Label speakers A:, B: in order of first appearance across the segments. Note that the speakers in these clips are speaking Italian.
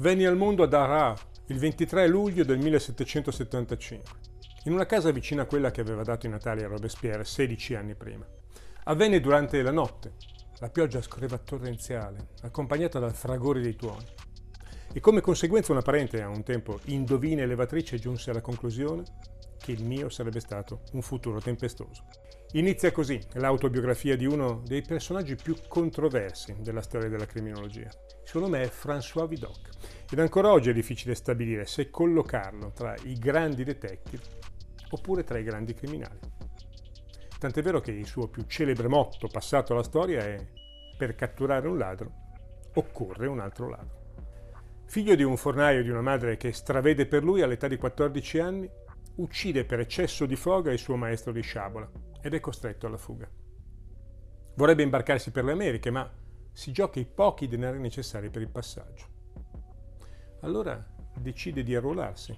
A: Venne al mondo ad Arras il 23 luglio del 1775, in una casa vicina a quella che aveva dato i natali a Robespierre 16 anni prima. Avvenne durante la notte. La pioggia scorreva torrenziale, accompagnata dal fragore dei tuoni. E come conseguenza una parente, a un tempo indovina elevatrice, giunse alla conclusione che il mio sarebbe stato un futuro tempestoso. Inizia così l'autobiografia di uno dei personaggi più controversi della storia della criminologia. Il suo nome è François Vidocq ed ancora oggi è difficile stabilire se collocarlo tra i grandi detective oppure tra i grandi criminali. Tant'è vero che il suo più celebre motto passato alla storia è per catturare un ladro occorre un altro ladro. Figlio di un fornaio e di una madre che stravede per lui all'età di 14 anni, uccide per eccesso di foga il suo maestro di sciabola ed è costretto alla fuga. Vorrebbe imbarcarsi per le Americhe, ma si gioca i pochi denari necessari per il passaggio. Allora decide di arruolarsi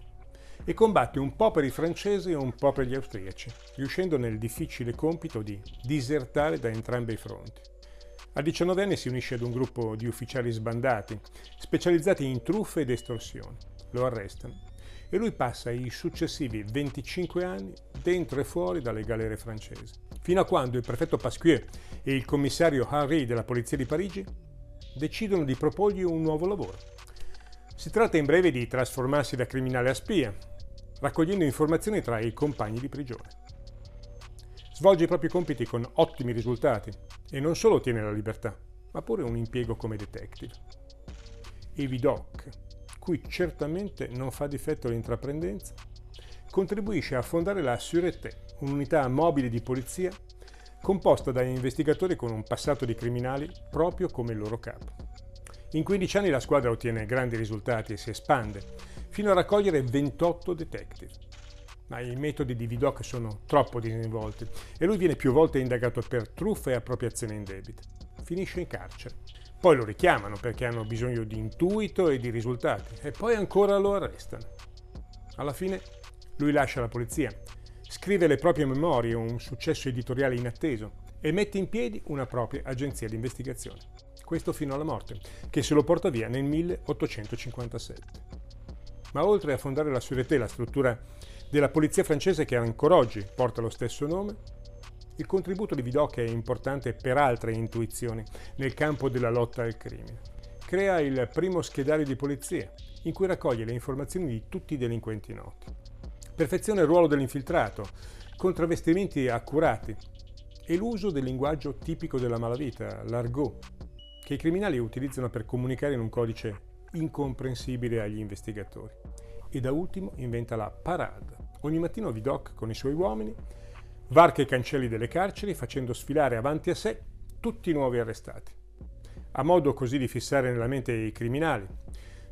A: e combatte un po' per i francesi e un po' per gli austriaci, riuscendo nel difficile compito di disertare da entrambi i fronti. A 19 anni si unisce ad un gruppo di ufficiali sbandati, specializzati in truffe ed estorsioni. Lo arrestano e lui passa i successivi 25 anni dentro e fuori dalle galere francesi, fino a quando il prefetto Pasquier e il commissario Henri della Polizia di Parigi decidono di proporgli un nuovo lavoro. Si tratta in breve di trasformarsi da criminale a spia, raccogliendo informazioni tra i compagni di prigione. Svolge i propri compiti con ottimi risultati e non solo ottiene la libertà, ma pure un impiego come detective. E Vidocq, cui certamente non fa difetto l'intraprendenza, contribuisce a fondare la Sûreté, un'unità mobile di polizia composta da investigatori con un passato di criminali proprio come il loro capo. In 15 anni la squadra ottiene grandi risultati e si espande, fino a raccogliere 28 detective. Ma i metodi di Vidocq sono troppo disinvolti e lui viene più volte indagato per truffa e appropriazione indebita. Finisce in carcere poi lo richiamano perché hanno bisogno di intuito e di risultati e poi ancora lo arrestano. Alla fine lui lascia la polizia, scrive le proprie memorie, un successo editoriale inatteso e mette in piedi una propria agenzia di investigazione. Questo fino alla morte, che se lo porta via nel 1857. Ma oltre a fondare la Sûreté, la struttura della polizia francese che ancora oggi porta lo stesso nome, il contributo di Vidocq è importante per altre intuizioni nel campo della lotta al crimine. Crea il primo schedario di polizia, in cui raccoglie le informazioni di tutti i delinquenti noti. Perfeziona il ruolo dell'infiltrato, con travestimenti accurati e l'uso del linguaggio tipico della malavita, l'argot, che i criminali utilizzano per comunicare in un codice incomprensibile agli investigatori. E da ultimo inventa la parade. Ogni mattino Vidocq con i suoi uomini varca i cancelli delle carceri facendo sfilare avanti a sé tutti i nuovi arrestati. A modo così di fissare nella mente i criminali,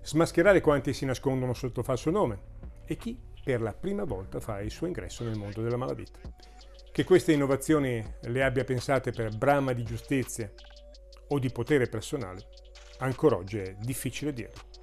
A: smascherare quanti si nascondono sotto falso nome e chi per la prima volta fa il suo ingresso nel mondo della malavita. Che queste innovazioni le abbia pensate per brama di giustizia o di potere personale, ancora oggi è difficile dirlo.